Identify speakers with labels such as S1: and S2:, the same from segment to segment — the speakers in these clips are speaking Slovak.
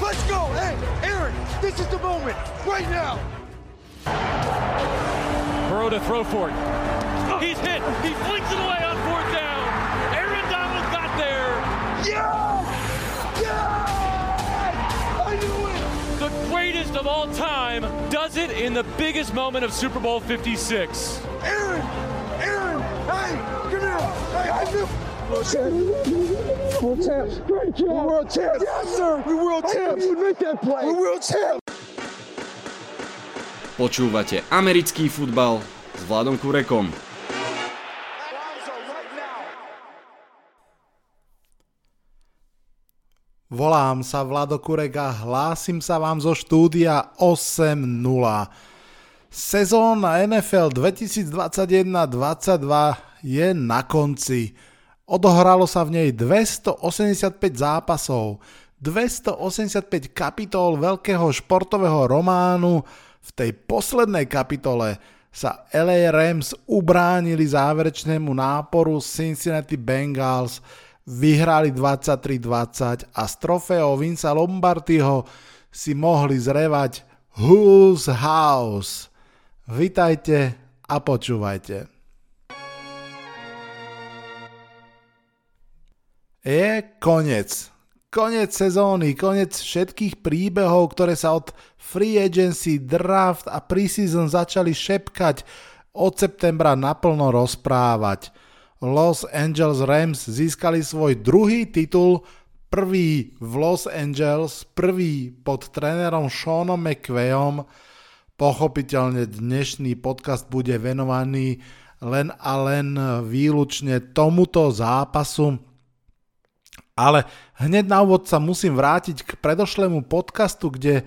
S1: Let's go. Hey, Aaron, this is the moment. Right now.
S2: Burrow to throw for it. He's hit. He flings it away on fourth down. Aaron Donald got there.
S1: Yes! Yes! I knew it!
S2: The greatest of all time does it in the biggest moment of Super Bowl 56.
S1: Aaron! Aaron! Hey, come here! Hey, I knew... World champs. Great job. We're world champs. Yes, sir. We're world champs. You make that play. We're world champs.
S3: Počúvate americký futbal s Vladom Kurekom.
S4: Volám sa Vlado Kurek a hlásim sa vám zo štúdia 8.0. Sezóna NFL 2021-22 je na konci. Odohralo sa v nej 285 zápasov, 285 kapitol veľkého športového románu. V tej poslednej kapitole sa LA Rams ubránili záverečnému náporu Cincinnati Bengals, vyhrali 23-20 a z trofeou Vinca Lombardyho si mohli zrevať Who's House. Vitajte a počúvajte. Je koniec. Konec sezóny, konec všetkých príbehov, ktoré sa od free agency, draft a preseason začali šepkať od septembra naplno rozprávať. Los Angeles Rams získali svoj druhý titul, prvý v Los Angeles, prvý pod trénerom Seanom McVayom. Pochopiteľne dnešný podcast bude venovaný len a len výlučne tomuto zápasu, ale hneď na úvod sa musím vrátiť k predošlému podcastu, kde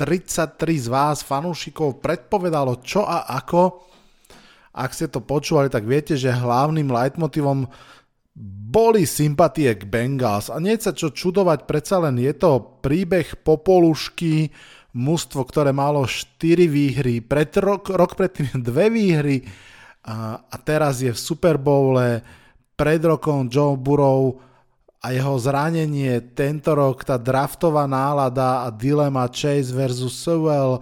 S4: 33 z vás, fanúšikov, predpovedalo čo a ako. Ak ste to počúvali, tak viete, že hlavným leitmotivom boli sympatie k Bengals. A nie sa čo čudovať, predsa len je to príbeh popolušky, mužstvo, ktoré malo 4 výhry, pred rok, rok predtým 2 výhry a, a teraz je v Super Bowle, pred rokom Joe Burrow a jeho zranenie, tento rok tá draftová nálada a dilema Chase versus Sewell,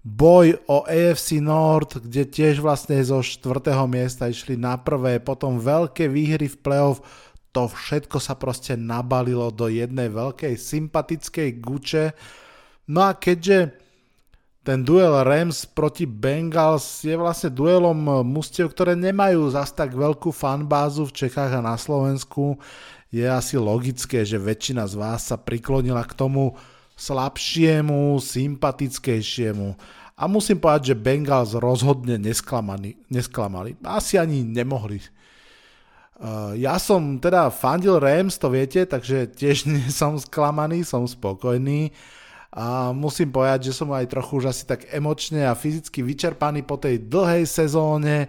S4: boj o AFC North, kde tiež vlastne zo štvrtého miesta išli na prvé, potom veľké výhry v playoff, to všetko sa proste nabalilo do jednej veľkej sympatickej guče. No a keďže ten duel Rams proti Bengals je vlastne duelom mustiev, ktoré nemajú zas tak veľkú fanbázu v Čechách a na Slovensku, je asi logické, že väčšina z vás sa priklonila k tomu slabšiemu, sympatickejšiemu. A musím povedať, že Bengals rozhodne nesklamali. Asi ani nemohli. Uh, ja som teda fandil Rams, to viete, takže tiež nie som sklamaný, som spokojný. A musím povedať, že som aj trochu už asi tak emočne a fyzicky vyčerpaný po tej dlhej sezóne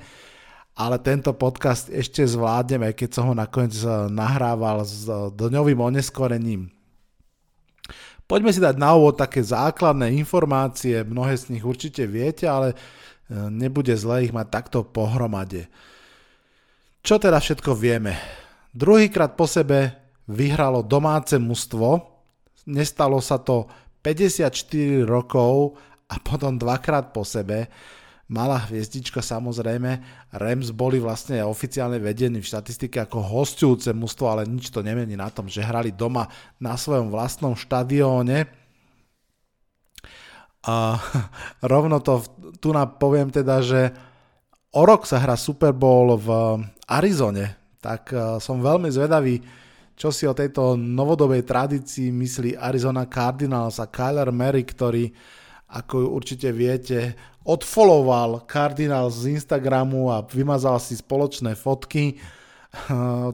S4: ale tento podcast ešte zvládneme, keď som ho nakoniec eh, nahrával s eh, dňovým oneskorením. Poďme si dať na úvod také základné informácie, mnohé z nich určite viete, ale eh, nebude zle ich mať takto pohromade. Čo teda všetko vieme? Druhýkrát po sebe vyhralo domáce mužstvo, nestalo sa to 54 rokov a potom dvakrát po sebe malá hviezdička samozrejme. Rams boli vlastne oficiálne vedení v štatistike ako hostujúce mužstvo, ale nič to nemení na tom, že hrali doma na svojom vlastnom štadióne. A rovno to tu poviem teda, že o rok sa hrá Super Bowl v Arizone, tak e, som veľmi zvedavý, čo si o tejto novodobej tradícii myslí Arizona Cardinals a Kyler Murray, ktorý, ako určite viete, odfollowoval Cardinal z Instagramu a vymazal si spoločné fotky.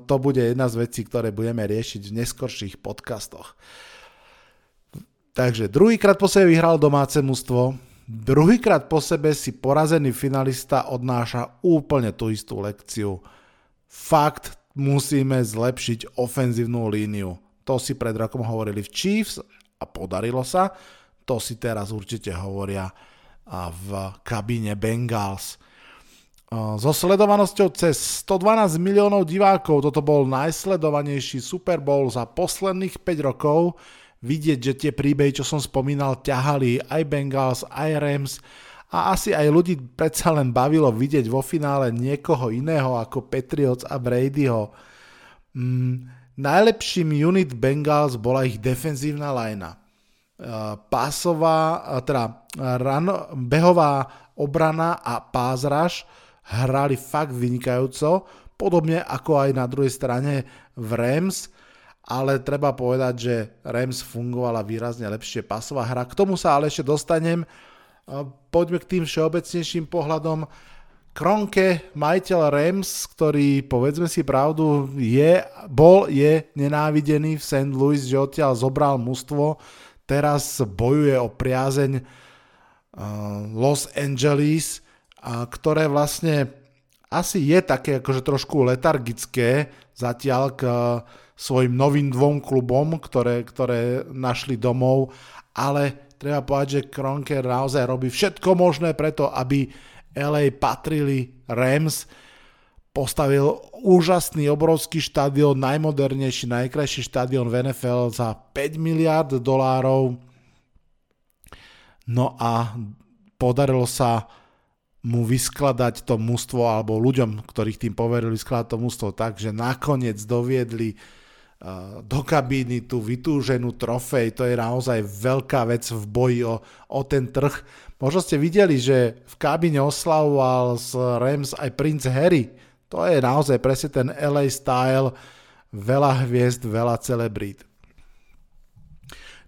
S4: To bude jedna z vecí, ktoré budeme riešiť v neskorších podcastoch. Takže druhýkrát po sebe vyhral domáce mužstvo, druhýkrát po sebe si porazený finalista odnáša úplne tú istú lekciu. Fakt musíme zlepšiť ofenzívnu líniu. To si pred rokom hovorili v Chiefs a podarilo sa. To si teraz určite hovoria v kabíne Bengals. So sledovanosťou cez 112 miliónov divákov toto bol najsledovanejší Super Bowl za posledných 5 rokov. vidieť, že tie príbehy, čo som spomínal, ťahali aj Bengals, aj Rams a asi aj ľudí predsa len bavilo vidieť vo finále niekoho iného ako Patriots a Bradyho. Mm, najlepším unit Bengals bola ich defenzívna lajna. Pásová, teda rano, behová obrana a pázraž hrali fakt vynikajúco, podobne ako aj na druhej strane v Rams ale treba povedať, že Rams fungovala výrazne lepšie pasová hra. K tomu sa ale ešte dostanem. Poďme k tým všeobecnejším pohľadom. Kronke, majiteľ Rams, ktorý, povedzme si pravdu, je, bol, je nenávidený v St. Louis, že odtiaľ zobral mužstvo, teraz bojuje o priazeň Los Angeles, ktoré vlastne asi je také akože trošku letargické zatiaľ k svojim novým dvom klubom, ktoré, ktoré našli domov, ale treba povedať, že Kronker naozaj robí všetko možné preto, aby LA patrili Rams, postavil úžasný, obrovský štadión, najmodernejší, najkrajší štadión v NFL za 5 miliard dolárov. No a podarilo sa mu vyskladať to mústvo, alebo ľuďom, ktorých tým poverili vyskladať to mústvo tak, že nakoniec doviedli do kabíny tú vytúženú trofej, to je naozaj veľká vec v boji o, o ten trh. Možno ste videli, že v kabíne oslavoval z Rams aj princ Harry. To je naozaj presne ten LA style, veľa hviezd, veľa celebrít.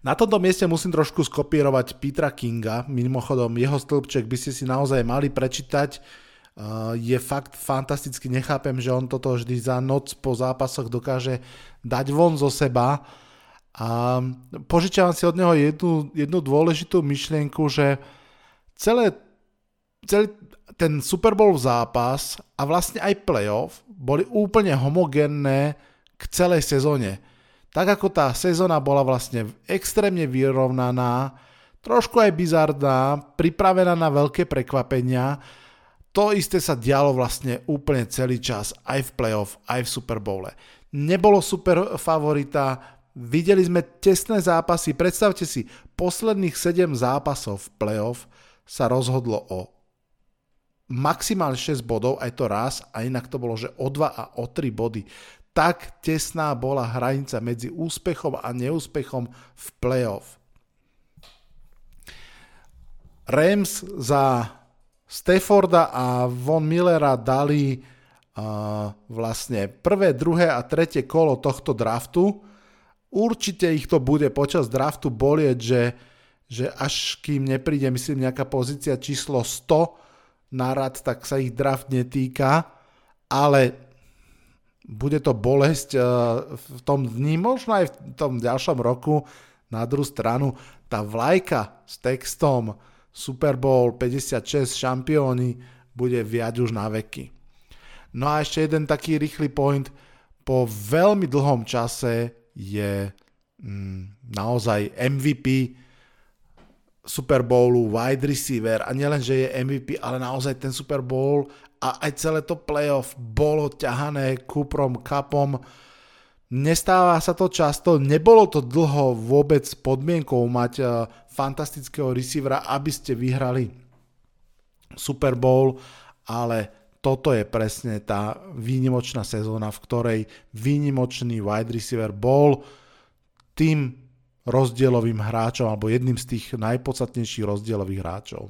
S4: Na tomto mieste musím trošku skopírovať Petra Kinga, mimochodom jeho stĺpček by ste si naozaj mali prečítať, je fakt fantasticky, nechápem, že on toto vždy za noc po zápasoch dokáže dať von zo seba. A požičiavam si od neho jednu, jednu dôležitú myšlienku, že celé, celý ten Super Bowl zápas a vlastne aj playoff boli úplne homogénne k celej sezóne. Tak ako tá sezóna bola vlastne extrémne vyrovnaná, trošku aj bizardná, pripravená na veľké prekvapenia, to isté sa dialo vlastne úplne celý čas, aj v playoff, aj v Super Bowle. Nebolo super favorita, videli sme tesné zápasy, predstavte si, posledných 7 zápasov v playoff sa rozhodlo o maximálne 6 bodov, aj to raz, a inak to bolo, že o 2 a o 3 body. Tak tesná bola hranica medzi úspechom a neúspechom v playoff. Rams za Stafforda a Von Millera dali uh, vlastne prvé, druhé a tretie kolo tohto draftu. Určite ich to bude počas draftu bolieť, že, že až kým nepríde, myslím, nejaká pozícia číslo 100 na rad, tak sa ich draft netýka, ale bude to bolesť uh, v tom dni, možno aj v tom ďalšom roku. Na druhú stranu, tá vlajka s textom Super Bowl 56 šampióny bude viať už na veky. No a ešte jeden taký rýchly point. Po veľmi dlhom čase je mm, naozaj MVP Super Bowlu, wide receiver a nielen, že je MVP, ale naozaj ten Super Bowl a aj celé to playoff bolo ťahané Cooperom, Cupom. Nestáva sa to často, nebolo to dlho vôbec podmienkou mať uh, fantastického receivera, aby ste vyhrali Super Bowl, ale toto je presne tá výnimočná sezóna, v ktorej výnimočný wide receiver bol tým rozdielovým hráčom alebo jedným z tých najpodstatnejších rozdielových hráčov.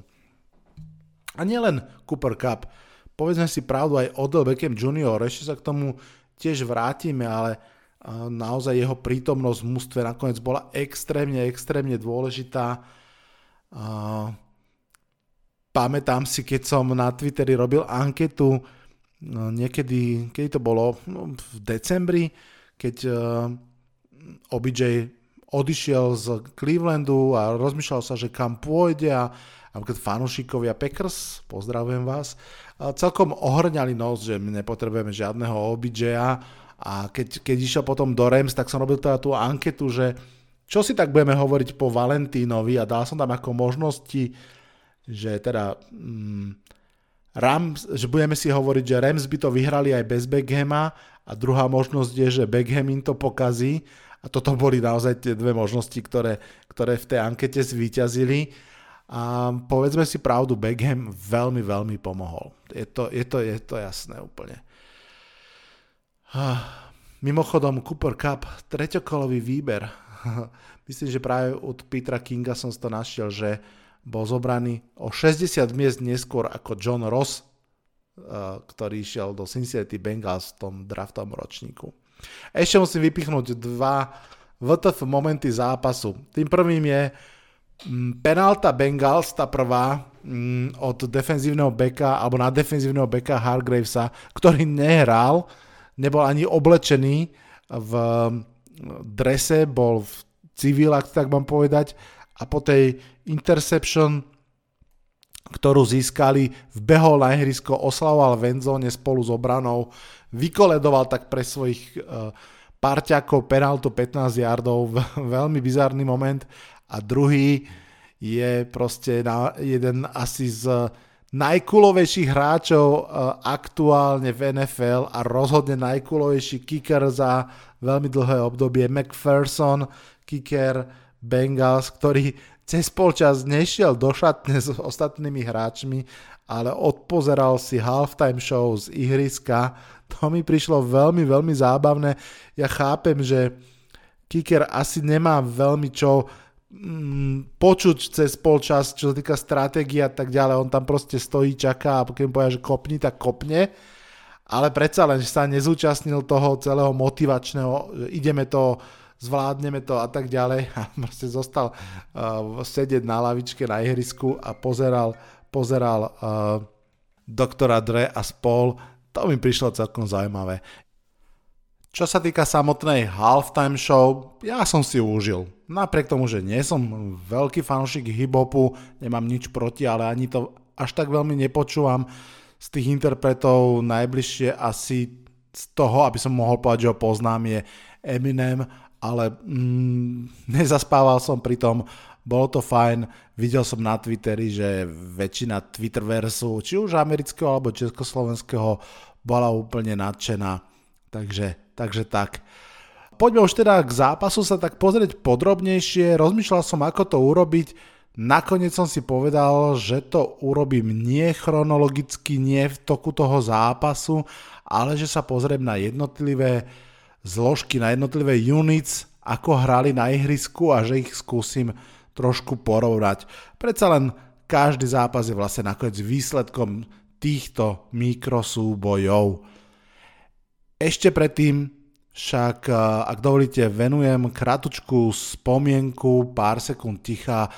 S4: A nielen Cooper Cup, povedzme si pravdu aj Odell Beckham Jr., ešte sa k tomu tiež vrátime, ale naozaj jeho prítomnosť v mústve nakoniec bola extrémne, extrémne dôležitá. Pamätám si, keď som na Twitteri robil anketu, niekedy, kedy to bolo, no, v decembri, keď OBJ odišiel z Clevelandu a rozmýšľal sa, že kam pôjde a napríklad fanúšikovia Packers, pozdravujem vás, celkom ohrňali nos, že my nepotrebujeme žiadneho OBJ-a a keď, keď išiel potom do Rams, tak som robil teda tú anketu, že čo si tak budeme hovoriť po Valentínovi a dal som tam ako možnosti, že teda mm, Rams, že budeme si hovoriť, že Rams by to vyhrali aj bez Beckhama a druhá možnosť je, že Beckham im to pokazí a toto boli naozaj tie dve možnosti, ktoré, ktoré v tej ankete zvíťazili. A povedzme si pravdu, Beckham veľmi, veľmi pomohol. Je to, je to, je to jasné úplne. Mimochodom, Cooper Cup, treťokolový výber. Myslím, že práve od Petra Kinga som to našiel, že bol zobraný o 60 miest neskôr ako John Ross, eh, ktorý išiel do Cincinnati Bengals v tom draftovom ročníku. Ešte musím vypichnúť dva VTF momenty zápasu. Tým prvým je mm, penalta Bengals, tá prvá, mm, od defenzívneho beka, alebo na defenzívneho beka Hargravesa, ktorý nehral, nebol ani oblečený v drese, bol v civil, ak tak mám povedať, a po tej interception, ktorú získali, vbehol na ihrisko, oslavoval v endzóne spolu s obranou, vykoledoval tak pre svojich uh, parťakov penaltu 15 yardov, veľmi bizarný moment. A druhý je proste na jeden asi z najkulovejších hráčov uh, aktuálne v NFL a rozhodne najkulovejší kicker za veľmi dlhé obdobie McPherson, kicker Bengals, ktorý cez polčas nešiel do šatne s ostatnými hráčmi, ale odpozeral si halftime show z ihriska. To mi prišlo veľmi, veľmi zábavné. Ja chápem, že kicker asi nemá veľmi čo mm, počuť cez polčas, čo sa týka stratégie a tak ďalej. On tam proste stojí, čaká a pokiaľ povedia, že kopni, tak kopne. Ale predsa len, že sa nezúčastnil toho celého motivačného, ideme to zvládneme to a tak ďalej a proste zostal uh, sedieť na lavičke na ihrisku a pozeral, pozeral uh, doktora Dre a spol. To mi prišlo celkom zaujímavé. Čo sa týka samotnej halftime show, ja som si užil. Napriek tomu, že nie som veľký fanúšik hip-hopu, nemám nič proti, ale ani to až tak veľmi nepočúvam. Z tých interpretov najbližšie asi z toho, aby som mohol povedať, že ho poznám, je Eminem ale mm, nezaspával som pri tom, bolo to fajn, videl som na Twitteri, že väčšina Twitterversu, či už amerického alebo československého, bola úplne nadšená, takže, takže tak. Poďme už teda k zápasu sa tak pozrieť podrobnejšie, rozmýšľal som ako to urobiť, nakoniec som si povedal, že to urobím nie chronologicky, nie v toku toho zápasu, ale že sa pozriem na jednotlivé zložky na jednotlivé units, ako hrali na ihrisku a že ich skúsim trošku porovnať. Predsa len každý zápas je vlastne nakoniec výsledkom týchto mikrosúbojov. Ešte predtým však, ak dovolíte, venujem kratučku spomienku, pár sekúnd ticha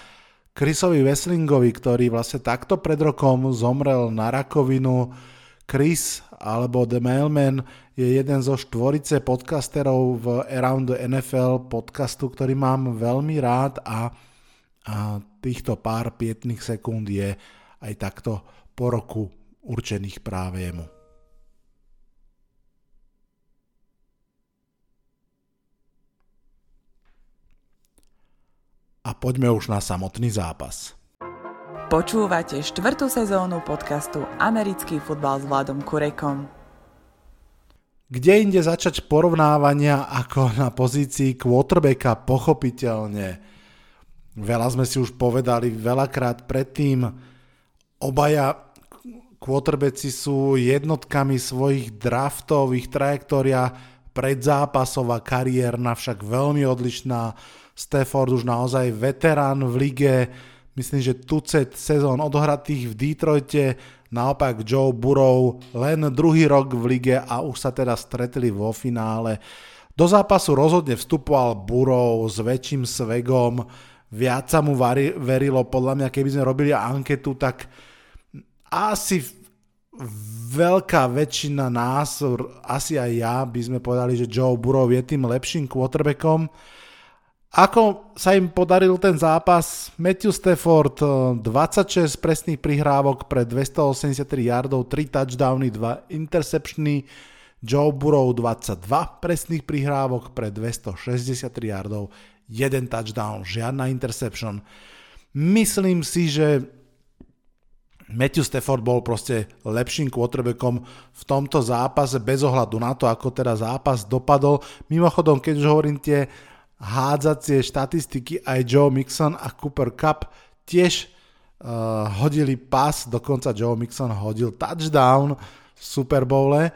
S4: Chrisovi Wesslingovi, ktorý vlastne takto pred rokom zomrel na rakovinu. Chris alebo The Mailman je jeden zo štvorice podcasterov v Around the NFL podcastu, ktorý mám veľmi rád a, a týchto pár pietných sekúnd je aj takto po roku určených práve jemu. A poďme už na samotný zápas.
S5: Počúvate štvrtú sezónu podcastu Americký futbal s Vladom Kurekom
S4: kde inde začať porovnávania ako na pozícii quarterbacka, pochopiteľne. Veľa sme si už povedali veľakrát predtým, obaja quarterbacki sú jednotkami svojich draftov, ich trajektória predzápasová, kariérna, však veľmi odlišná. Stafford už naozaj veterán v lige, myslím, že tucet sezón odohratých v Detroite, Naopak Joe Burrow len druhý rok v lige a už sa teda stretli vo finále. Do zápasu rozhodne vstupoval Burrow s väčším svegom, viac sa mu vari, verilo, podľa mňa keby sme robili anketu, tak asi veľká väčšina nás, asi aj ja, by sme povedali, že Joe Burrow je tým lepším quarterbackom. Ako sa im podaril ten zápas? Matthew Stafford 26 eh, presných prihrávok pre 283 yardov, 3 touchdowny, 2 interceptiony, Joe Burrow 22 presných prihrávok pre 263 yardov, 1 touchdown, žiadna interception. Myslím si, že Matthew Stafford bol proste lepším quarterbackom v tomto zápase bez ohľadu na to, ako teda zápas dopadol. Mimochodom, keď už hovorím tie hádzacie štatistiky aj Joe Mixon a Cooper Cup tiež uh, hodili pas, dokonca Joe Mixon hodil touchdown v Super Bowle.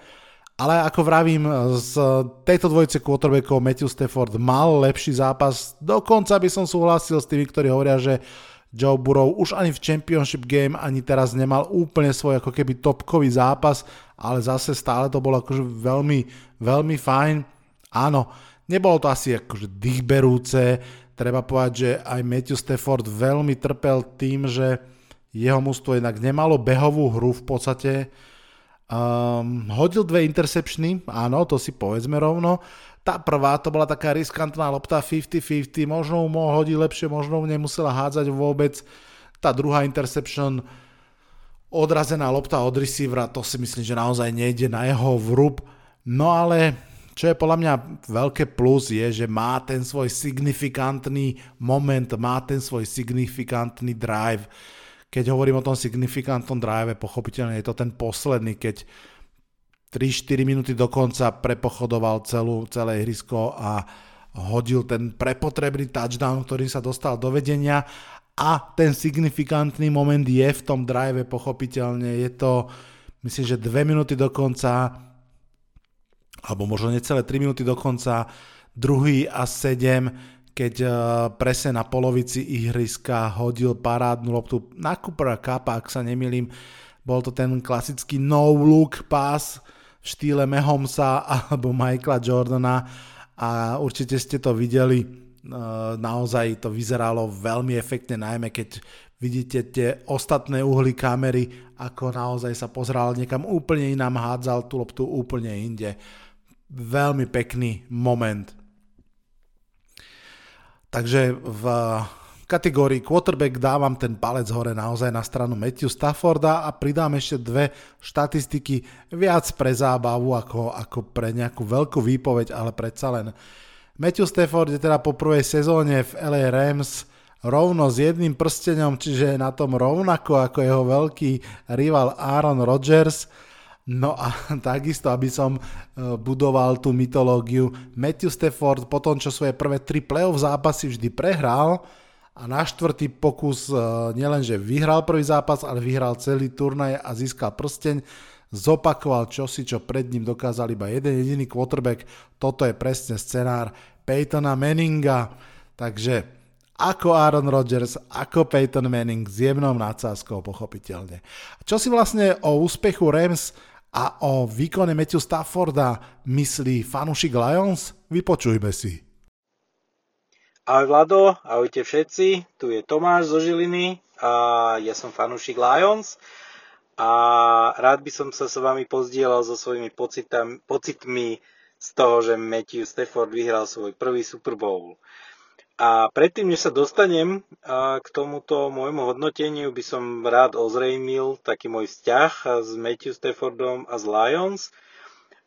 S4: Ale ako vravím, z tejto dvojice quarterbackov Matthew Stafford mal lepší zápas. Dokonca by som súhlasil s tými, ktorí hovoria, že Joe Burrow už ani v Championship Game, ani teraz nemal úplne svoj ako keby topkový zápas, ale zase stále to bolo akože veľmi, veľmi fajn. Áno, nebolo to asi akože dýchberúce, treba povedať, že aj Matthew Stafford veľmi trpel tým, že jeho mústvo inak nemalo behovú hru v podstate, Um, hodil dve interceptiony, áno, to si povedzme rovno. Tá prvá to bola taká riskantná lopta 50-50, možno mu mohol hodiť lepšie, možno mu nemusela hádzať vôbec. Tá druhá interception, odrazená lopta od receivera, to si myslím, že naozaj nejde na jeho vrúb. No ale čo je podľa mňa veľké plus je, že má ten svoj signifikantný moment, má ten svoj signifikantný drive. Keď hovorím o tom signifikantnom drive, pochopiteľne je to ten posledný, keď 3-4 minúty do konca prepochodoval celú, celé ihrisko a hodil ten prepotrebný touchdown, ktorý sa dostal do vedenia. A ten signifikantný moment je v tom drive, pochopiteľne. Je to, myslím, že 2 minúty do konca alebo možno necelé 3 minúty do konca, druhý a 7 keď uh, presne na polovici ihriska hodil parádnu loptu na Coopera Cup, ak sa nemýlim, bol to ten klasický no-look pass v štýle Mahomesa alebo Michaela Jordana a určite ste to videli, uh, naozaj to vyzeralo veľmi efektne, najmä keď vidíte tie ostatné uhly kamery, ako naozaj sa pozeral niekam úplne inám, hádzal tú loptu úplne inde. Veľmi pekný moment Takže v kategórii quarterback dávam ten palec hore naozaj na stranu Matthew Stafforda a pridám ešte dve štatistiky viac pre zábavu ako, ako pre nejakú veľkú výpoveď, ale predsa len. Matthew Stafford je teda po prvej sezóne v LA Rams rovno s jedným prstenom, čiže na tom rovnako ako jeho veľký rival Aaron Rodgers No a takisto, aby som e, budoval tú mytológiu, Matthew Stafford po tom, čo svoje prvé tri playoff zápasy vždy prehral a na štvrtý pokus e, nielenže vyhral prvý zápas, ale vyhral celý turnaj a získal prsteň, zopakoval čosi, čo pred ním dokázal iba jeden jediný quarterback. Toto je presne scenár Peytona Manninga. Takže ako Aaron Rodgers, ako Peyton Manning s jemnou nadsázkou, pochopiteľne. Čo si vlastne o úspechu Rams a o výkone Matthew Stafforda myslí fanúšik Lions? Vypočujme si.
S6: Ahoj Vlado, ahojte všetci, tu je Tomáš zo Žiliny a ja som fanúšik Lions a rád by som sa s vami pozdielal so svojimi pocitami, pocitmi z toho, že Matthew Stafford vyhral svoj prvý Super Bowl. A predtým, než sa dostanem k tomuto môjmu hodnoteniu, by som rád ozrejmil taký môj vzťah s Matthew Staffordom a s Lions.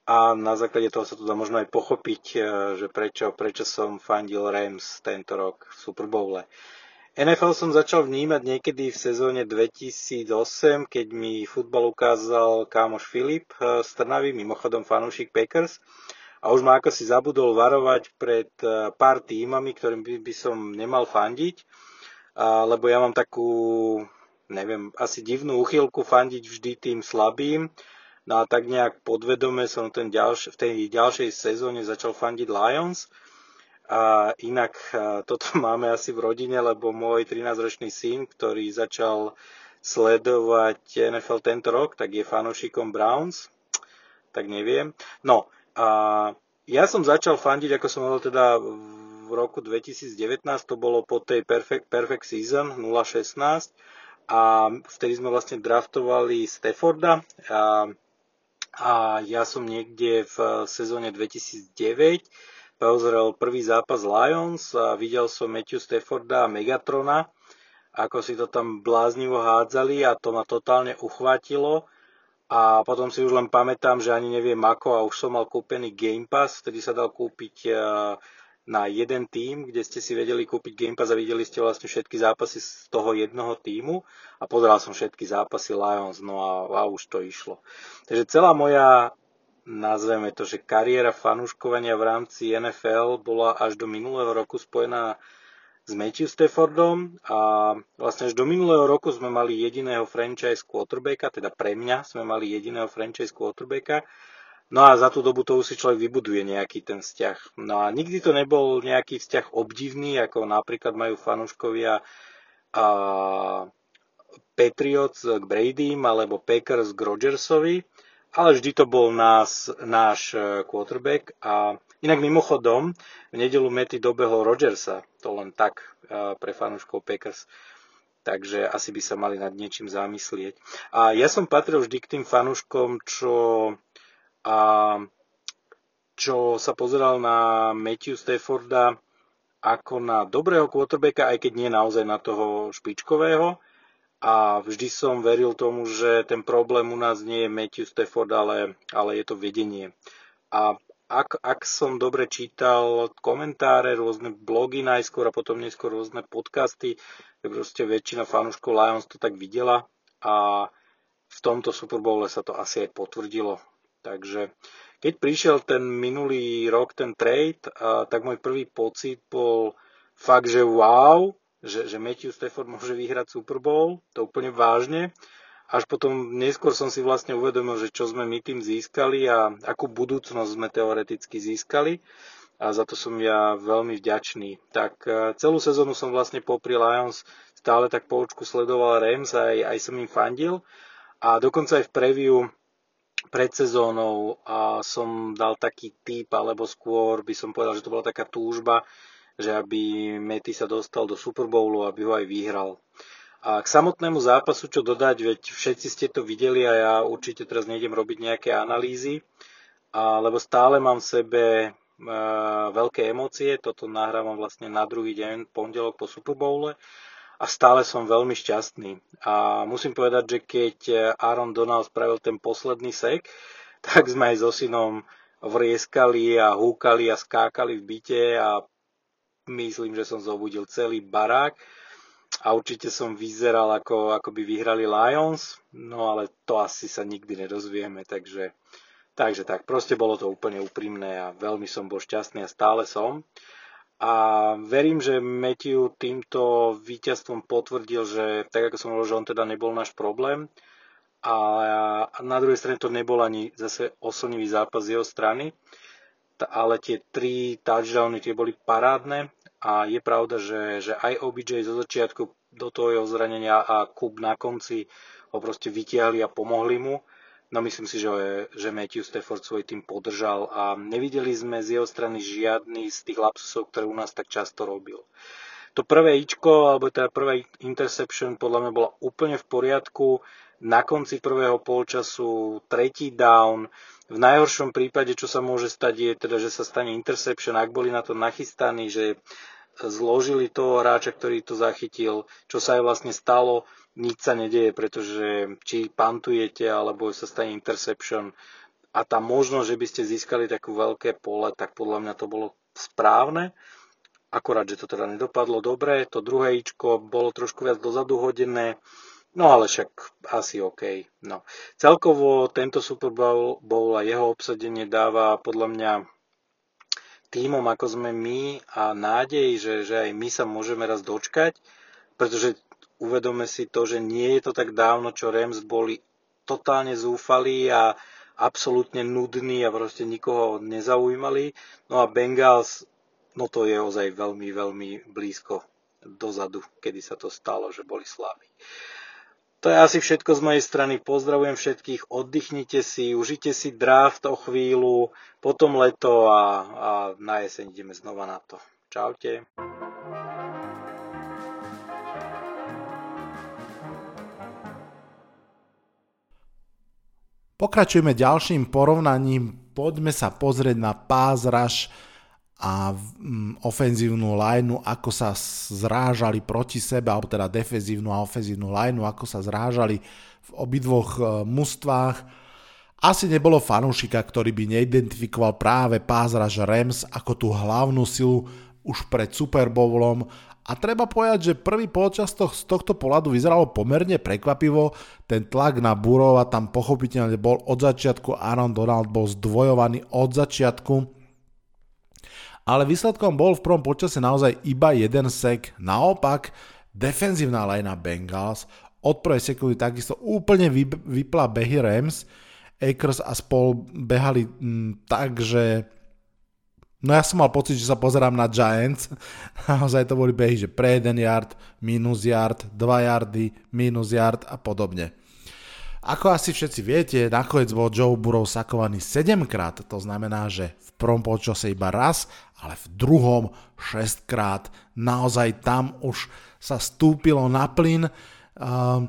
S6: A na základe toho sa tu dá možno aj pochopiť, že prečo, prečo som fandil Rams tento rok v Super Bowle. NFL som začal vnímať niekedy v sezóne 2008, keď mi futbal ukázal kámoš Filip z Trnavy, mimochodom fanúšik Packers a už ma ako si zabudol varovať pred eh, pár týmami, ktorým by, by som nemal fandiť, lebo ja mám takú, neviem, asi divnú uchylku fandiť vždy tým slabým. No a tak nejak podvedome som ten ďalš- v tej ďalšej sezóne začal fandiť Lions. A inak eh, toto máme asi v rodine, lebo môj 13-ročný syn, ktorý začal sledovať NFL tento rok, tak je fanúšikom Browns, tak neviem. No, a ja som začal fandiť, ako som hovoril teda v roku 2019, to bolo po tej Perfect, perfect Season 016 a vtedy sme vlastne draftovali Stafforda. A, a ja som niekde v sezóne 2009 pozrel prvý zápas Lions a videl som Matthew Stafforda a Megatrona, ako si to tam bláznivo hádzali a to ma totálne uchvátilo a potom si už len pamätám, že ani neviem ako a už som mal kúpený Game Pass, vtedy sa dal kúpiť e, na jeden tým, kde ste si vedeli kúpiť Game Pass a videli ste vlastne všetky zápasy z toho jednoho týmu a pozeral som všetky zápasy Lions, no a, a už to išlo. Takže celá moja nazveme to, že kariéra fanúškovania v rámci NFL bola až do minulého roku spojená s Matthew Staffordom a vlastne až do minulého roku sme mali jediného franchise quarterbacka, teda pre mňa sme mali jediného franchise quarterbacka. No a za tú dobu to už si človek vybuduje nejaký ten vzťah. No a nikdy to nebol nejaký vzťah obdivný, ako napríklad majú fanúškovia a Patriots k Bradym alebo Packers k Rodgersovi ale vždy to bol nás, náš e, quarterback. A inak mimochodom, v nedelu Mety dobehol Rodgersa, to len tak e, pre fanúškov Packers. Takže asi by sa mali nad niečím zamyslieť. A ja som patril vždy k tým fanúškom, čo, a, čo sa pozeral na Matthew Stafforda ako na dobrého quarterbacka, aj keď nie naozaj na toho špičkového a vždy som veril tomu, že ten problém u nás nie je Matthew Stafford, ale, ale je to vedenie. A ak, ak som dobre čítal komentáre, rôzne blogy najskôr a potom neskôr rôzne podcasty, tak proste väčšina fanúškov Lions to tak videla a v tomto Super Bowle sa to asi aj potvrdilo. Takže keď prišiel ten minulý rok, ten trade, a, tak môj prvý pocit bol fakt, že wow, že, že Matthew Stafford môže vyhrať Super Bowl, to úplne vážne. Až potom neskôr som si vlastne uvedomil, že čo sme my tým získali a akú budúcnosť sme teoreticky získali. A za to som ja veľmi vďačný. Tak e, celú sezónu som vlastne popri Lions stále tak po očku sledoval Rams, aj, aj som im fandil. A dokonca aj v preview pred sezónou a som dal taký typ, alebo skôr by som povedal, že to bola taká túžba, že aby Mety sa dostal do Super Bowlu, aby ho aj vyhral. A k samotnému zápasu, čo dodať, veď všetci ste to videli a ja určite teraz nejdem robiť nejaké analýzy, a, lebo stále mám v sebe e, veľké emócie, toto nahrávam vlastne na druhý deň, pondelok po Super Bowle a stále som veľmi šťastný. A musím povedať, že keď Aaron Donald spravil ten posledný sek, tak sme aj so synom vrieskali a húkali a skákali v byte a myslím, že som zobudil celý barák a určite som vyzeral ako, ako by vyhrali Lions, no ale to asi sa nikdy nedozvieme, takže, takže tak, proste bolo to úplne úprimné a veľmi som bol šťastný a stále som. A verím, že Matthew týmto víťazstvom potvrdil, že tak ako som hovoril, že on teda nebol náš problém, a na druhej strane to nebol ani zase oslnivý zápas z jeho strany, ale tie tri touchdowny tie boli parádne a je pravda, že, že aj OBJ zo začiatku do toho jeho zranenia a Kub na konci ho proste vytiahli a pomohli mu. No myslím si, že, že Matthew Stafford svoj tým podržal a nevideli sme z jeho strany žiadny z tých lapsusov, ktoré u nás tak často robil. To prvé ičko, alebo teda prvá interception podľa mňa bola úplne v poriadku. Na konci prvého polčasu tretí down, v najhoršom prípade, čo sa môže stať, je teda, že sa stane interception, ak boli na to nachystaní, že zložili toho hráča, ktorý to zachytil, čo sa aj vlastne stalo, nič sa nedieje, pretože či pantujete, alebo sa stane interception a tá možnosť, že by ste získali takú veľké pole, tak podľa mňa to bolo správne. Akorát, že to teda nedopadlo dobre. To druhé ičko bolo trošku viac dozadu hodené. No ale však asi OK. No. Celkovo tento Super Bowl, a jeho obsadenie dáva podľa mňa týmom ako sme my a nádej, že, že aj my sa môžeme raz dočkať, pretože uvedome si to, že nie je to tak dávno, čo Rams boli totálne zúfalí a absolútne nudní a proste nikoho nezaujímali. No a Bengals, no to je ozaj veľmi, veľmi blízko dozadu, kedy sa to stalo, že boli slabí. To je asi všetko z mojej strany. Pozdravujem všetkých, oddychnite si, užite si draft o chvíľu, potom leto a, a na jeseň ideme znova na to. Čaute.
S4: Pokračujeme ďalším porovnaním. Poďme sa pozrieť na rush a mm, ofenzívnu lineu, ako sa zrážali proti sebe, alebo teda defenzívnu a ofenzívnu lineu, ako sa zrážali v obidvoch e, mužstvách. Asi nebolo fanúšika, ktorý by neidentifikoval práve pázraž Rams ako tú hlavnú silu už pred Super Bowlom A treba povedať, že prvý polčas to, z tohto pohľadu vyzeralo pomerne prekvapivo. Ten tlak na Burova tam pochopiteľne bol od začiatku. Aaron Donald bol zdvojovaný od začiatku. Ale výsledkom bol v prvom počase naozaj iba jeden sek. Naopak, defenzívna lajna Bengals od prvej sekundy takisto úplne vypla behy Rams. Akers a spol behali m, tak, že No ja som mal pocit, že sa pozerám na Giants. Naozaj to boli behy, že pre 1 yard, minus yard, 2 yardy, minus yard a podobne. Ako asi všetci viete, nakoniec bol Joe Burrow sakovaný 7 krát, to znamená, že v prvom počase iba raz, ale v druhom 6 krát. Naozaj tam už sa stúpilo na plyn. Uh,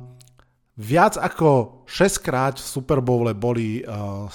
S4: Viac ako 6 krát v Super Bowle boli uh,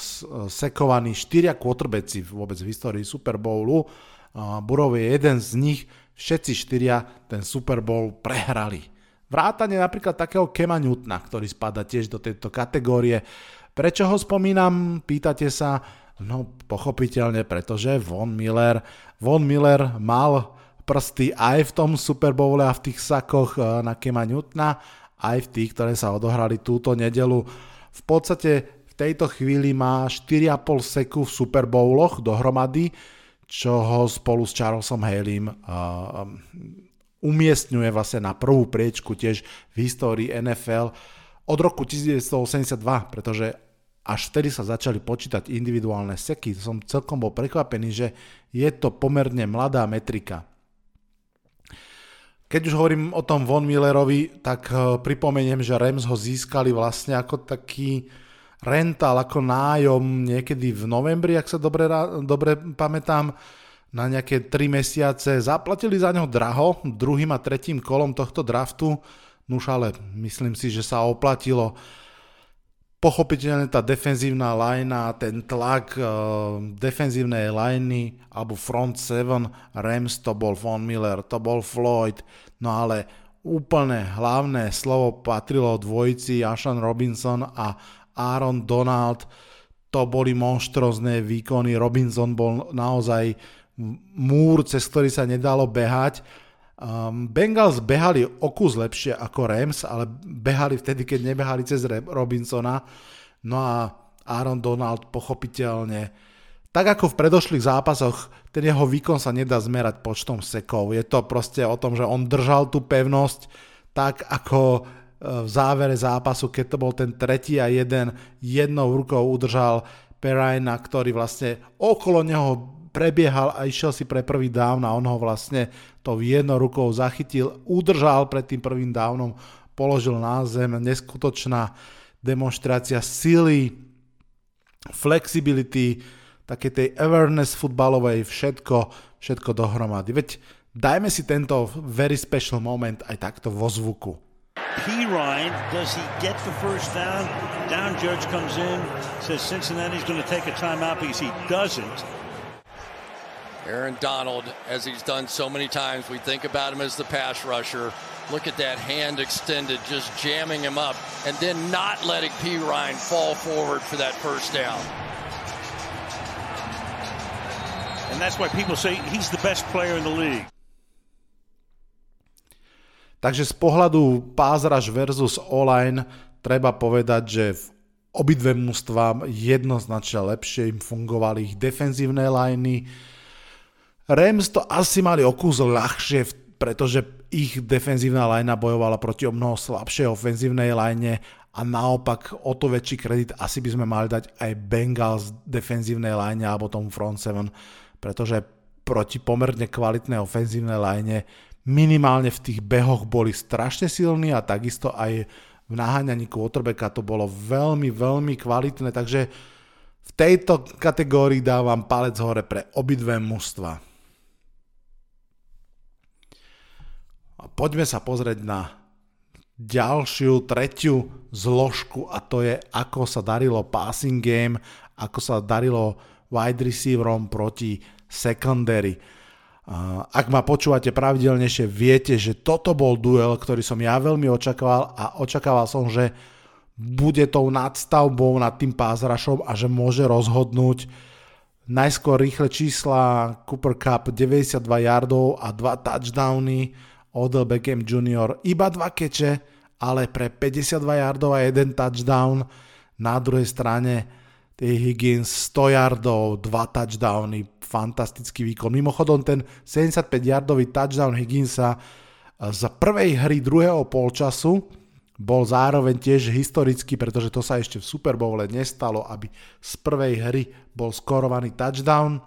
S4: sekovaní 4 quarterbacki vôbec v histórii Super Bowlu. Uh, Burov je jeden z nich, všetci štyria ten Super Bowl prehrali. Vrátane napríklad takého Kema Newtona, ktorý spada tiež do tejto kategórie. Prečo ho spomínam, pýtate sa? No pochopiteľne, pretože Von Miller, Von Miller mal prsty aj v tom Super Bowle a v tých sakoch na Kema Newtona aj v tých, ktoré sa odohrali túto nedelu. V podstate v tejto chvíli má 4,5 seku v Super Bowloch dohromady, čo ho spolu s Charlesom Haleym uh, umiestňuje vlastne na prvú priečku tiež v histórii NFL od roku 1982, pretože až vtedy sa začali počítať individuálne seky. Som celkom bol prekvapený, že je to pomerne mladá metrika. Keď už hovorím o tom Von Millerovi, tak eh, pripomeniem, že Rams ho získali vlastne ako taký rental, ako nájom niekedy v novembri, ak sa dobre, dobre pamätám, na nejaké 3 mesiace. Zaplatili za neho draho, druhým a tretím kolom tohto draftu, nuž ale myslím si, že sa oplatilo. Pochopiteľne tá defenzívna linea, ten tlak uh, defenzívnej liney alebo front 7 Rams to bol Von Miller, to bol Floyd, no ale úplne hlavné slovo patrilo dvojici Ashan Robinson a Aaron Donald. To boli monštrozné výkony. Robinson bol naozaj múr, cez ktorý sa nedalo behať Um, Bengals behali o kus lepšie ako Rams, ale behali vtedy, keď nebehali cez Robinsona. No a Aaron Donald pochopiteľne, tak ako v predošlých zápasoch, ten jeho výkon sa nedá zmerať počtom sekov. Je to proste o tom, že on držal tú pevnosť tak ako e, v závere zápasu, keď to bol ten tretí a jeden, jednou rukou udržal Perajna, ktorý vlastne okolo neho prebiehal a išiel si pre prvý down a on ho vlastne to jednou rukou zachytil, udržal pred tým prvým downom, položil na zem, neskutočná demonstrácia sily, flexibility, také tej awareness futbalovej, všetko, všetko dohromady. Veď dajme si tento very special moment aj takto vo zvuku.
S7: P. Ryan, does he get the first down? Down judge comes in, says Cincinnati's going to take a timeout because he doesn't.
S8: Aaron Donald, as he's done so many times, we think about him as the pass rusher. Look at that hand extended, just jamming him up, and then not letting P. Ryan fall forward for that first down.
S7: And that's why people say he's the best player in the league.
S4: Takže z pohľadu pass rush versus online treba povedať, že v obidve mužstva jednoznačne lepšie im fungovali ich defenzívne liney, Rams to asi mali o kus ľahšie, pretože ich defenzívna linea bojovala proti o mnoho slabšej ofenzívnej line a naopak o to väčší kredit asi by sme mali dať aj Bengals defenzívnej line alebo tomu front 7, pretože proti pomerne kvalitnej ofenzívnej line minimálne v tých behoch boli strašne silní a takisto aj v naháňaní quarterbacka to bolo veľmi, veľmi kvalitné, takže v tejto kategórii dávam palec hore pre obidve mužstva. A poďme sa pozrieť na ďalšiu, tretiu zložku a to je, ako sa darilo passing game, ako sa darilo wide receiverom proti secondary. Ak ma počúvate pravidelnejšie, viete, že toto bol duel, ktorý som ja veľmi očakával a očakával som, že bude tou nadstavbou nad tým pázrašom a že môže rozhodnúť najskôr rýchle čísla Cooper Cup 92 yardov a 2 touchdowny Odell Beckham Jr. iba dva keče, ale pre 52 yardov a jeden touchdown. Na druhej strane T. Higgins 100 yardov, dva touchdowny, fantastický výkon. Mimochodom ten 75 yardový touchdown Higginsa z prvej hry druhého polčasu bol zároveň tiež historický, pretože to sa ešte v Super Bowle nestalo, aby z prvej hry bol skorovaný touchdown.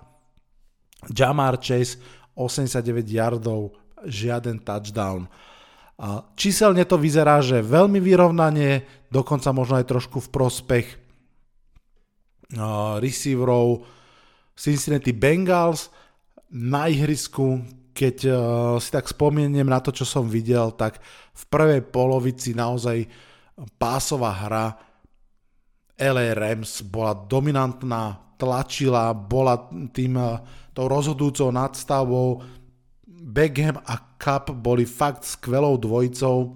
S4: Jamar Chase 89 yardov, žiaden touchdown. A číselne to vyzerá, že veľmi vyrovnanie, dokonca možno aj trošku v prospech receiverov Cincinnati Bengals na ihrisku, keď si tak spomeniem na to, čo som videl, tak v prvej polovici naozaj pásová hra LA Rams bola dominantná, tlačila, bola tým tou rozhodujúcou nadstavou, Beckham a Cup boli fakt skvelou dvojicou.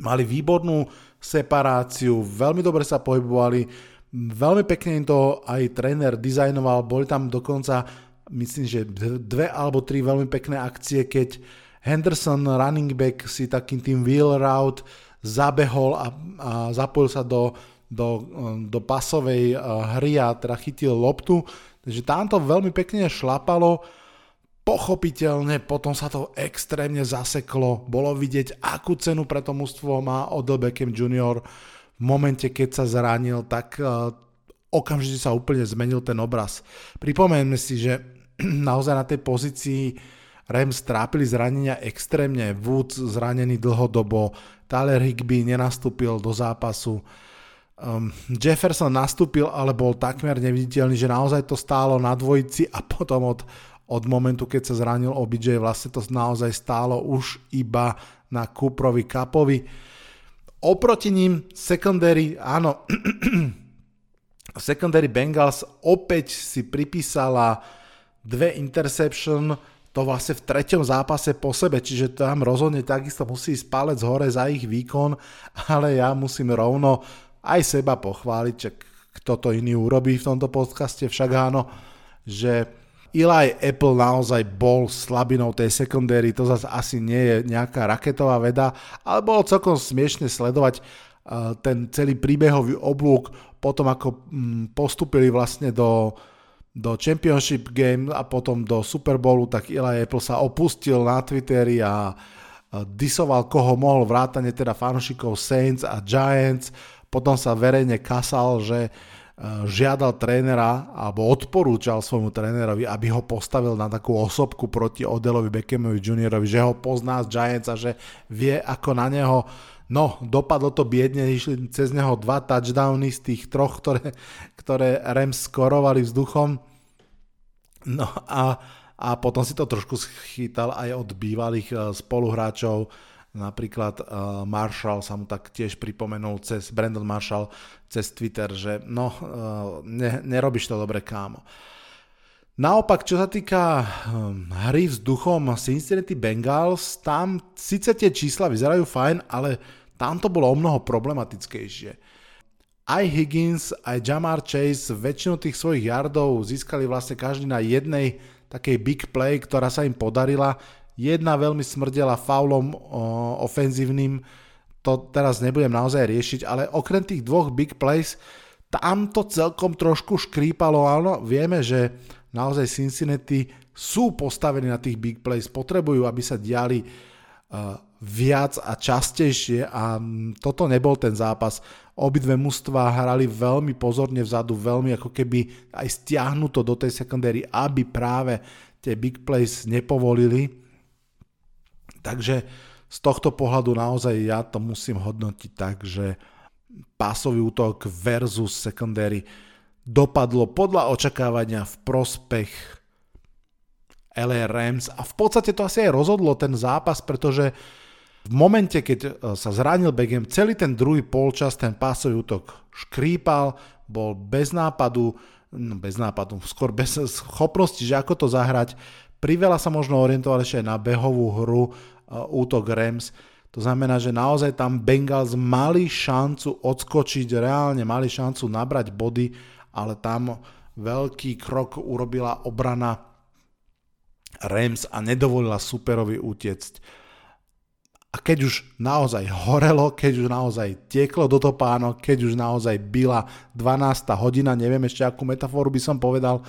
S4: Mali výbornú separáciu, veľmi dobre sa pohybovali, veľmi pekne im to aj tréner dizajnoval, boli tam dokonca, myslím, že dve alebo tri veľmi pekné akcie, keď Henderson running back si takým tým wheel route zabehol a, a zapojil sa do, do, do pasovej eh, hry a teda chytil loptu. Takže tam to veľmi pekne šlapalo Pochopiteľne potom sa to extrémne zaseklo, bolo vidieť, akú cenu pre to mužstvo má Odell Beckham Jr. V momente, keď sa zranil, tak uh, okamžite sa úplne zmenil ten obraz. Pripomeňme si, že naozaj na tej pozícii Rams trápili zranenia extrémne, Woods zranený dlhodobo, Tyler Higby nenastúpil do zápasu, um, Jefferson nastúpil, ale bol takmer neviditeľný, že naozaj to stálo na dvojici a potom od od momentu, keď sa zranil OBJ, vlastne to naozaj stálo už iba na Cooperovi Cupovi. Oproti ním secondary, áno, secondary Bengals opäť si pripísala dve interception, to vlastne v treťom zápase po sebe, čiže tam rozhodne takisto musí ísť palec hore za ich výkon, ale ja musím rovno aj seba pochváliť, že kto to iný urobí v tomto podcaste, však áno, že Eli Apple naozaj bol slabinou tej secondary, to zase asi nie je nejaká raketová veda, ale bolo celkom smiešne sledovať uh, ten celý príbehový oblúk potom ako um, postupili vlastne do, do Championship Game a potom do Super Bowlu, tak Eli Apple sa opustil na Twitteri a disoval koho mohol vrátane teda fanúšikov Saints a Giants, potom sa verejne kasal, že uh, Eh, žiadal trénera alebo odporúčal svojmu trénerovi, aby ho postavil na takú osobku proti Odelovi Beckhamovi juniorovi, že ho pozná z Giants a že vie ako na neho No, dopadlo to biedne, išli cez neho dva touchdowny z tých troch, ktoré, ktoré Rams skorovali vzduchom. No a, a potom si to trošku schytal aj od bývalých eh, spoluhráčov Napríklad uh, Marshall sa mu tak tiež pripomenul cez Brandon Marshall cez Twitter, že no, uh, ne, nerobíš to dobre, kámo. Naopak, čo sa týka um, hry vzduchom Cincinnati Bengals, tam síce tie čísla vyzerajú fajn, ale tam to bolo o mnoho problematickejšie. Aj Higgins, aj Jamar Chase väčšinu tých svojich yardov získali vlastne každý na jednej takej big play, ktorá sa im podarila. Jedna veľmi smrdela faulom o, ofenzívnym, to teraz nebudem naozaj riešiť, ale okrem tých dvoch big plays, tam to celkom trošku škrípalo, áno, vieme, že naozaj Cincinnati sú postavení na tých big plays, potrebujú, aby sa diali uh, viac a častejšie a toto nebol ten zápas. Obidve mužstva hrali veľmi pozorne vzadu, veľmi ako keby aj stiahnuto do tej secondary, aby práve tie big plays nepovolili. Takže z tohto pohľadu naozaj ja to musím hodnotiť tak, že pásový útok versus secondary dopadlo podľa očakávania v prospech LA Rams a v podstate to asi aj rozhodlo ten zápas, pretože v momente, keď e, sa zranil Beckham, celý ten druhý polčas ten pásový útok škrípal, bol bez nápadu, no bez nápadu, skôr bez schopnosti, že ako to zahrať. Priveľa sa možno orientoval ešte aj na behovú hru, útok Rams. To znamená, že naozaj tam Bengals mali šancu odskočiť, reálne mali šancu nabrať body, ale tam veľký krok urobila obrana Rams a nedovolila superovi utiecť. A keď už naozaj horelo, keď už naozaj tieklo do topánok, keď už naozaj byla 12. hodina, neviem ešte akú metaforu by som povedal,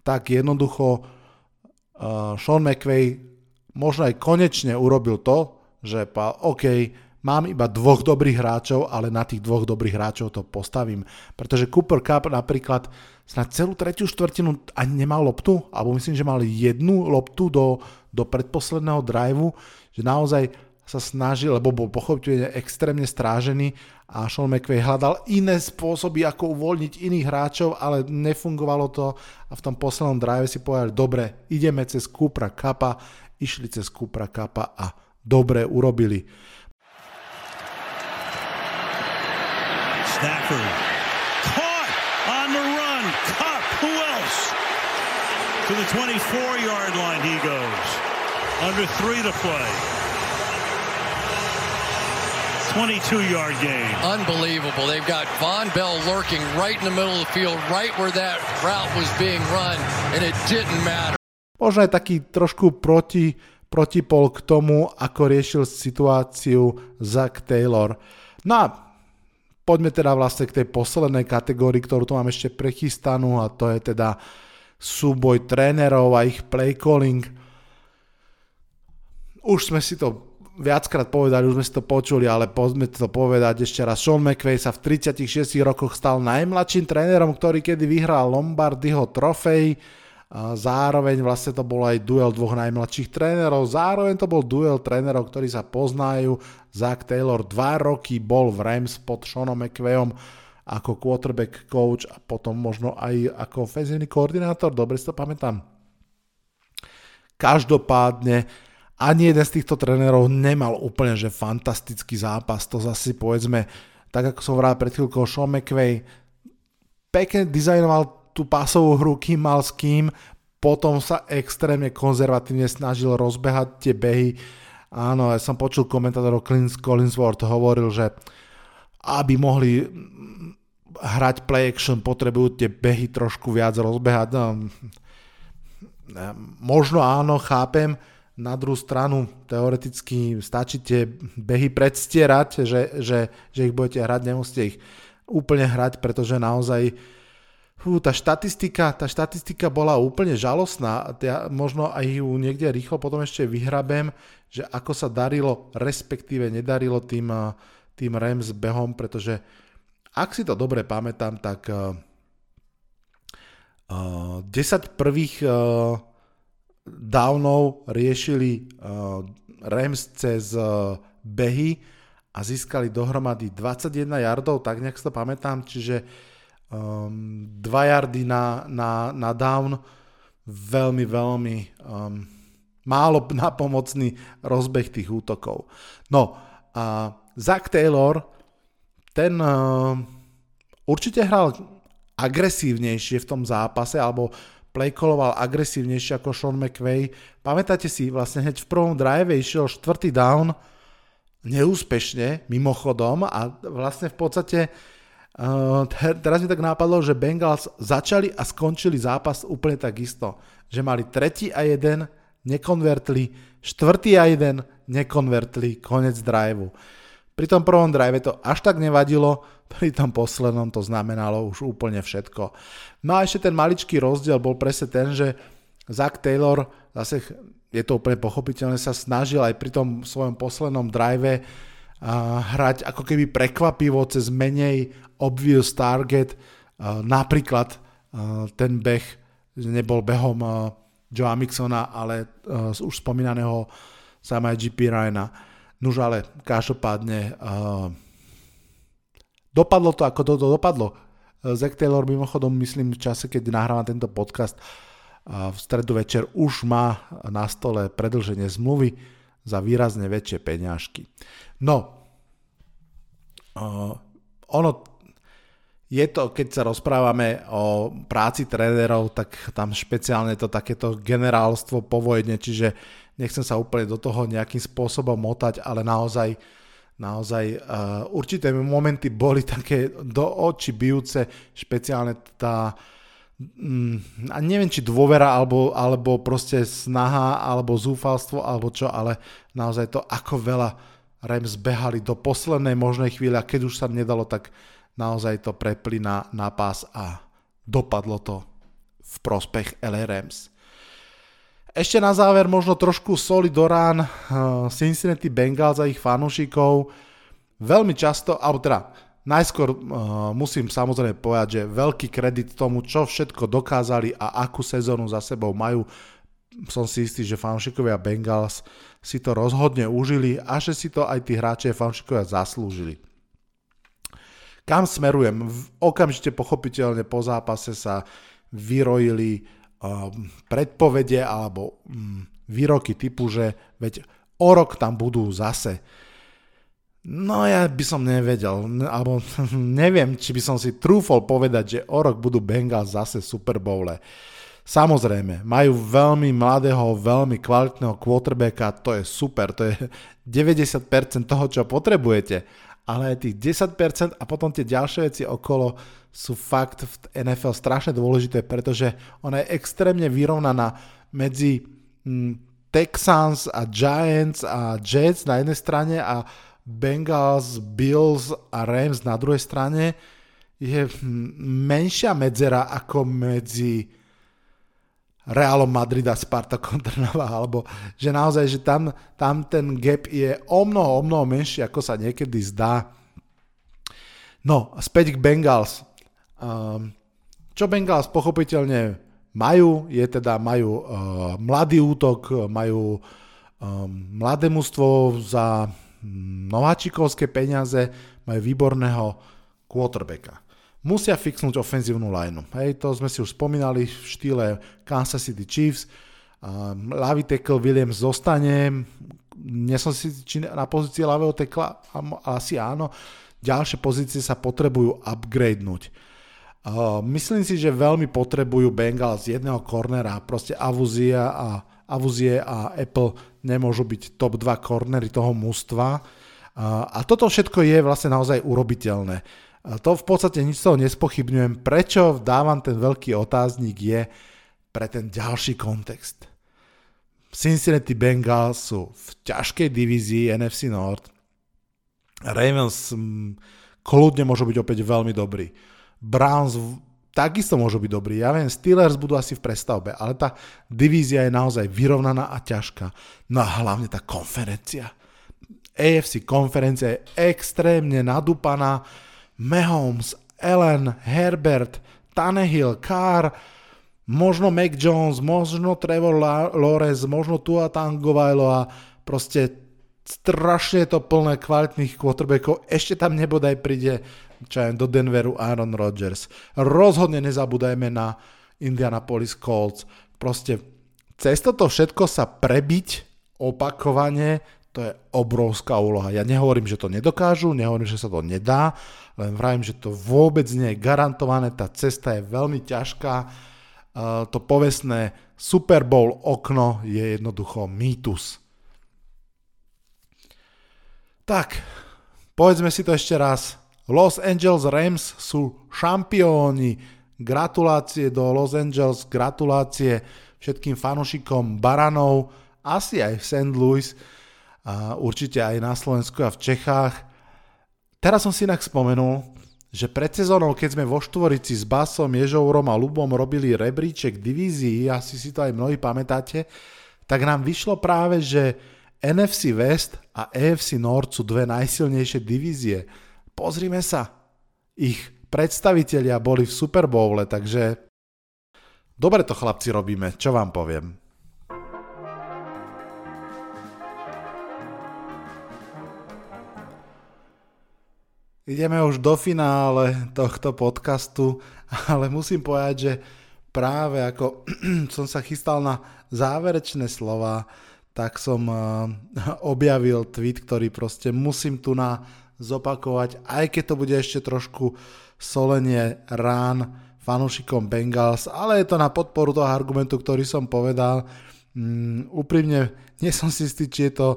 S4: tak jednoducho uh, Sean McVay možno aj konečne urobil to, že pa, OK, mám iba dvoch dobrých hráčov, ale na tých dvoch dobrých hráčov to postavím. Pretože Cooper Cup napríklad na celú tretiu štvrtinu ani nemal loptu, alebo myslím, že mal jednu loptu do, do predposledného driveu, že naozaj sa snažil, lebo bol pochopiteľne extrémne strážený a Sean McVay hľadal iné spôsoby, ako uvoľniť iných hráčov, ale nefungovalo to a v tom poslednom drive si povedali, dobre, ideme cez Cupra Kappa, išli cez Cupra Kappa a dobre urobili.
S7: Stafford caught on the run. Cup, who else? To the 24-yard line he goes. Under three to play. 22-yard gain.
S8: Unbelievable. They've got Von Bell lurking right in the middle of the field, right where that route was being run, and it didn't matter.
S4: Možno aj taký trošku proti, protipol k tomu, ako riešil situáciu Zach Taylor. No a poďme teda vlastne k tej poslednej kategórii, ktorú tu mám ešte prechystanú a to je teda súboj trénerov a ich play calling. Už sme si to viackrát povedali, už sme si to počuli, ale poďme to povedať ešte raz. Sean McVay sa v 36 rokoch stal najmladším trénerom, ktorý kedy vyhral Lombardyho trofej. Zároveň vlastne to bol aj duel dvoch najmladších trénerov, zároveň to bol duel trénerov, ktorí sa poznajú. Zach Taylor dva roky bol v Rams pod Seanom McVayom ako quarterback coach a potom možno aj ako ofenzívny koordinátor, dobre si to pamätám. Každopádne ani jeden z týchto trénerov nemal úplne že fantastický zápas. To zase povedzme, tak ako som vral pred chvíľkou, Sean McVay pekne dizajnoval tú pásovú hru, kým mal s kým, potom sa extrémne konzervatívne snažil rozbehať tie behy. Áno, ja som počul komentátorov Clint Collinsworth hovoril, že aby mohli hrať play action, potrebujú tie behy trošku viac rozbehať. No, možno áno, chápem, na druhú stranu teoreticky stačí tie behy predstierať, že, že, že ich budete hrať, nemusíte ich úplne hrať, pretože naozaj fú, tá štatistika, tá štatistika bola úplne žalostná. Ja možno aj ju niekde rýchlo potom ešte vyhrabem, že ako sa darilo, respektíve nedarilo tým, tým Rams behom, pretože ak si to dobre pamätám, tak uh, uh, 10 prvých uh, downov riešili uh, Rams cez uh, behy a získali dohromady 21 yardov, tak nejak si to pamätám, čiže um, 2 yardy na, na, na down, veľmi, veľmi um, málo napomocný rozbeh tých útokov. No, a Zach Taylor, ten uh, určite hral agresívnejšie v tom zápase, alebo playkoloval agresívnejšie ako Sean McVay. Pamätáte si, vlastne hneď v prvom drive išiel štvrtý down, neúspešne, mimochodom a vlastne v podstate uh, teraz mi tak nápadlo, že Bengals začali a skončili zápas úplne tak isto, že mali tretí a jeden, nekonvertli, štvrtý a jeden, nekonvertli, konec driveu. Pri tom prvom drive to až tak nevadilo, pri tom poslednom to znamenalo už úplne všetko. No a ešte ten maličký rozdiel bol presne ten, že Zach Taylor, zase je to úplne pochopiteľné, sa snažil aj pri tom svojom poslednom drive hrať ako keby prekvapivo cez menej obvious target, napríklad ten beh nebol behom Joe Mixona, ale z už spomínaného sama GP Ryana Nuž ale každopádne dopadlo to, ako to, to dopadlo. Zack Taylor mimochodom, myslím, v čase, keď nahrávam tento podcast, v stredu večer už má na stole predlženie zmluvy za výrazne väčšie peňažky. No, uh, ono je to, keď sa rozprávame o práci trénerov, tak tam špeciálne to takéto generálstvo povojne, čiže nechcem sa úplne do toho nejakým spôsobom motať, ale naozaj, naozaj uh, určité momenty boli také do očí bijúce, špeciálne tá, mm, a neviem, či dôvera, alebo, alebo proste snaha, alebo zúfalstvo, alebo čo, ale naozaj to, ako veľa Rams behali do poslednej možnej chvíle a keď už sa nedalo, tak naozaj to prepli na, na pás a dopadlo to v prospech LA Rams. Ešte na záver možno trošku soli do rán uh, Cincinnati Bengals a ich fanúšikov. Veľmi často, alebo teda najskôr uh, musím samozrejme povedať, že veľký kredit tomu, čo všetko dokázali a akú sezónu za sebou majú. Som si istý, že fanúšikovia Bengals si to rozhodne užili a že si to aj tí hráči a fanúšikovia zaslúžili. Kam smerujem? Okamžite pochopiteľne po zápase sa vyrojili um, predpovede alebo um, výroky typu, že veď o rok tam budú zase. No ja by som nevedel, alebo neviem, či by som si trúfol povedať, že o rok budú Bengals zase Super Bowle. Samozrejme, majú veľmi mladého, veľmi kvalitného quarterbacka, to je super, to je 90% toho, čo potrebujete ale aj tých 10% a potom tie ďalšie veci okolo sú fakt v NFL strašne dôležité, pretože ona je extrémne vyrovnaná medzi hm, Texans a Giants a Jets na jednej strane a Bengals, Bills a Rams na druhej strane. Je hm, menšia medzera ako medzi Realom Madrid a Spartakom Trnava, alebo že naozaj, že tam, tam ten gap je o mnoho, o mnoho menší, ako sa niekedy zdá. No, späť k Bengals. Um, čo Bengals pochopiteľne majú, je teda majú uh, mladý útok, majú um, mladé mužstvo za um, nováčikovské peniaze, majú výborného quarterbacka musia fixnúť ofenzívnu lineu. Hej, to sme si už spomínali v štýle Kansas City Chiefs. Ľavý tackle Williams zostane, nie som si či na pozícii ľavého tekla, asi áno. Ďalšie pozície sa potrebujú upgradenúť. Myslím si, že veľmi potrebujú Bengals jedného cornera, proste Avuzia a, Avuzie a Apple nemôžu byť top 2 cornery toho mústva. A toto všetko je vlastne naozaj urobiteľné. To v podstate nič z toho nespochybňujem. Prečo dávam ten veľký otáznik je pre ten ďalší kontext. Cincinnati Bengals sú v ťažkej divízii NFC North. Ravens m, kľudne môžu byť opäť veľmi dobrí. Browns takisto môžu byť dobrí. Ja viem, Steelers budú asi v prestavbe, ale tá divízia je naozaj vyrovnaná a ťažká. No a hlavne tá konferencia. AFC konferencia je extrémne nadúpaná Mahomes, Allen, Herbert, Tannehill, Carr, možno Mac Jones, možno Trevor Lawrence, možno Tua Tangovailoa, proste strašne to plné kvalitných quarterbackov, ešte tam nebodaj príde čo aj do Denveru Aaron Rodgers. Rozhodne nezabúdajme na Indianapolis Colts. Proste cez toto všetko sa prebiť opakovane, to je obrovská úloha. Ja nehovorím, že to nedokážu, nehovorím, že sa to nedá, len vravím, že to vôbec nie je garantované, tá cesta je veľmi ťažká, to povestné Super Bowl okno je jednoducho mýtus. Tak, povedzme si to ešte raz. Los Angeles Rams sú šampióni. Gratulácie do Los Angeles, gratulácie všetkým fanušikom Baranov, asi aj v St. Louis, a určite aj na Slovensku a v Čechách. Teraz som si inak spomenul, že pred sezónou, keď sme vo Štvorici s Basom, Ježourom a Lubom robili rebríček divízií, asi si to aj mnohí pamätáte, tak nám vyšlo práve, že NFC West a AFC North sú dve najsilnejšie divízie. Pozrime sa, ich predstavitelia boli v Super Bowle, takže dobre to chlapci robíme, čo vám poviem. Ideme už do finále tohto podcastu, ale musím povedať, že práve ako som sa chystal na záverečné slova, tak som eh, objavil tweet, ktorý proste musím tu na zopakovať, aj keď to bude ešte trošku solenie rán fanúšikom Bengals, ale je to na podporu toho argumentu, ktorý som povedal. Um, úprimne, nie som si istý, či je to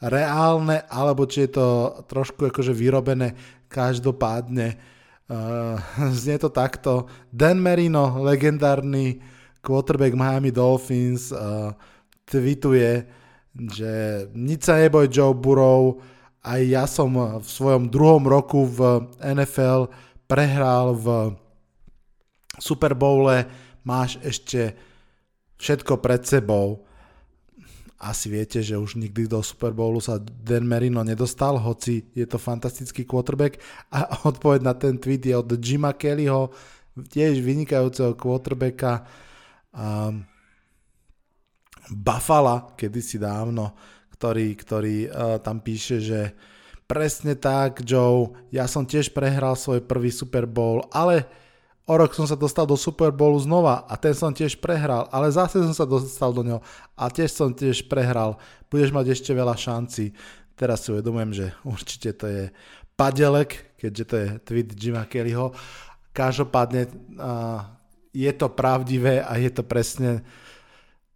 S4: reálne, alebo či je to trošku akože vyrobené Každopádne. Uh, znie to takto. Dan Marino, legendárny quarterback Miami Dolphins, uh, tweetuje, že nič sa neboj Joe Burrow, aj ja som v svojom druhom roku v NFL prehral v Super Bowle, máš ešte všetko pred sebou asi viete, že už nikdy do Super Bowlu sa Dan Marino nedostal, hoci je to fantastický quarterback. A odpoveď na ten tweet je od Jima Kellyho, tiež vynikajúceho quarterbacka um, Buffalo, kedysi dávno, ktorý, ktorý uh, tam píše, že presne tak, Joe, ja som tiež prehral svoj prvý Super Bowl, ale O rok som sa dostal do Super Bowlu znova a ten som tiež prehral, ale zase som sa dostal do ňoho a tiež som tiež prehral. Budeš mať ešte veľa šancí. Teraz si uvedomujem, že určite to je padelek, keďže to je tweet Jima Kellyho. Každopádne je to pravdivé a je to presne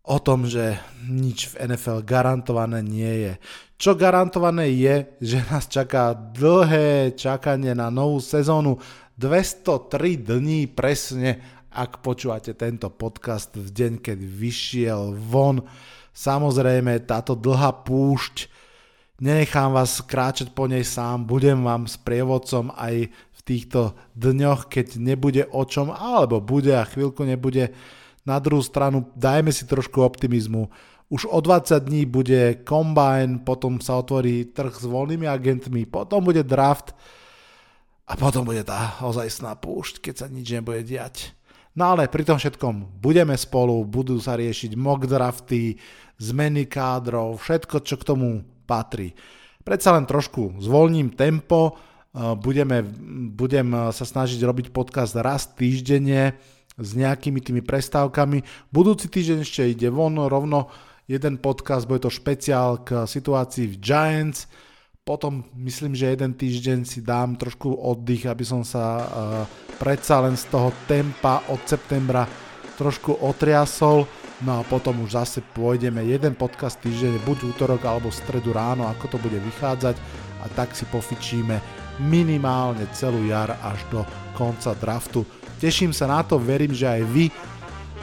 S4: o tom, že nič v NFL garantované nie je. Čo garantované je, že nás čaká dlhé čakanie na novú sezónu 203 dní presne, ak počúvate tento podcast v deň, keď vyšiel von. Samozrejme, táto dlhá púšť, nenechám vás kráčať po nej sám, budem vám s prievodcom aj v týchto dňoch, keď nebude o čom, alebo bude a chvíľku nebude. Na druhú stranu, dajme si trošku optimizmu. Už o 20 dní bude Combine, potom sa otvorí trh s voľnými agentmi, potom bude draft, a potom bude tá ozajstná púšť, keď sa nič nebude diať. No ale pri tom všetkom budeme spolu, budú sa riešiť mock drafty, zmeny kádrov, všetko, čo k tomu patrí. Predsa len trošku zvolním tempo, eh, budeme, budem sa snažiť robiť podcast raz týždenne s nejakými tými prestávkami. Budúci týždeň ešte ide von rovno jeden podcast, bude to špeciál k situácii v Giants, potom myslím, že jeden týždeň si dám trošku oddych, aby som sa uh, predsa len z toho tempa od septembra trošku otriasol. No a potom už zase pôjdeme jeden podcast týždeň, buď útorok alebo stredu ráno, ako to bude vychádzať a tak si pofičíme minimálne celú jar až do konca draftu. Teším sa na to, verím, že aj vy.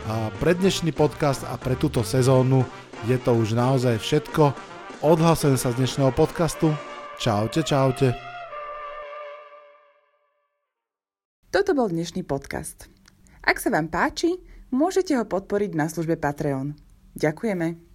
S4: A pre dnešný podcast a pre túto sezónu je to už naozaj všetko. Odhlasujem sa z dnešného podcastu. Čaute, čaute.
S5: Toto bol dnešný podcast. Ak sa vám páči, môžete ho podporiť na službe Patreon. Ďakujeme.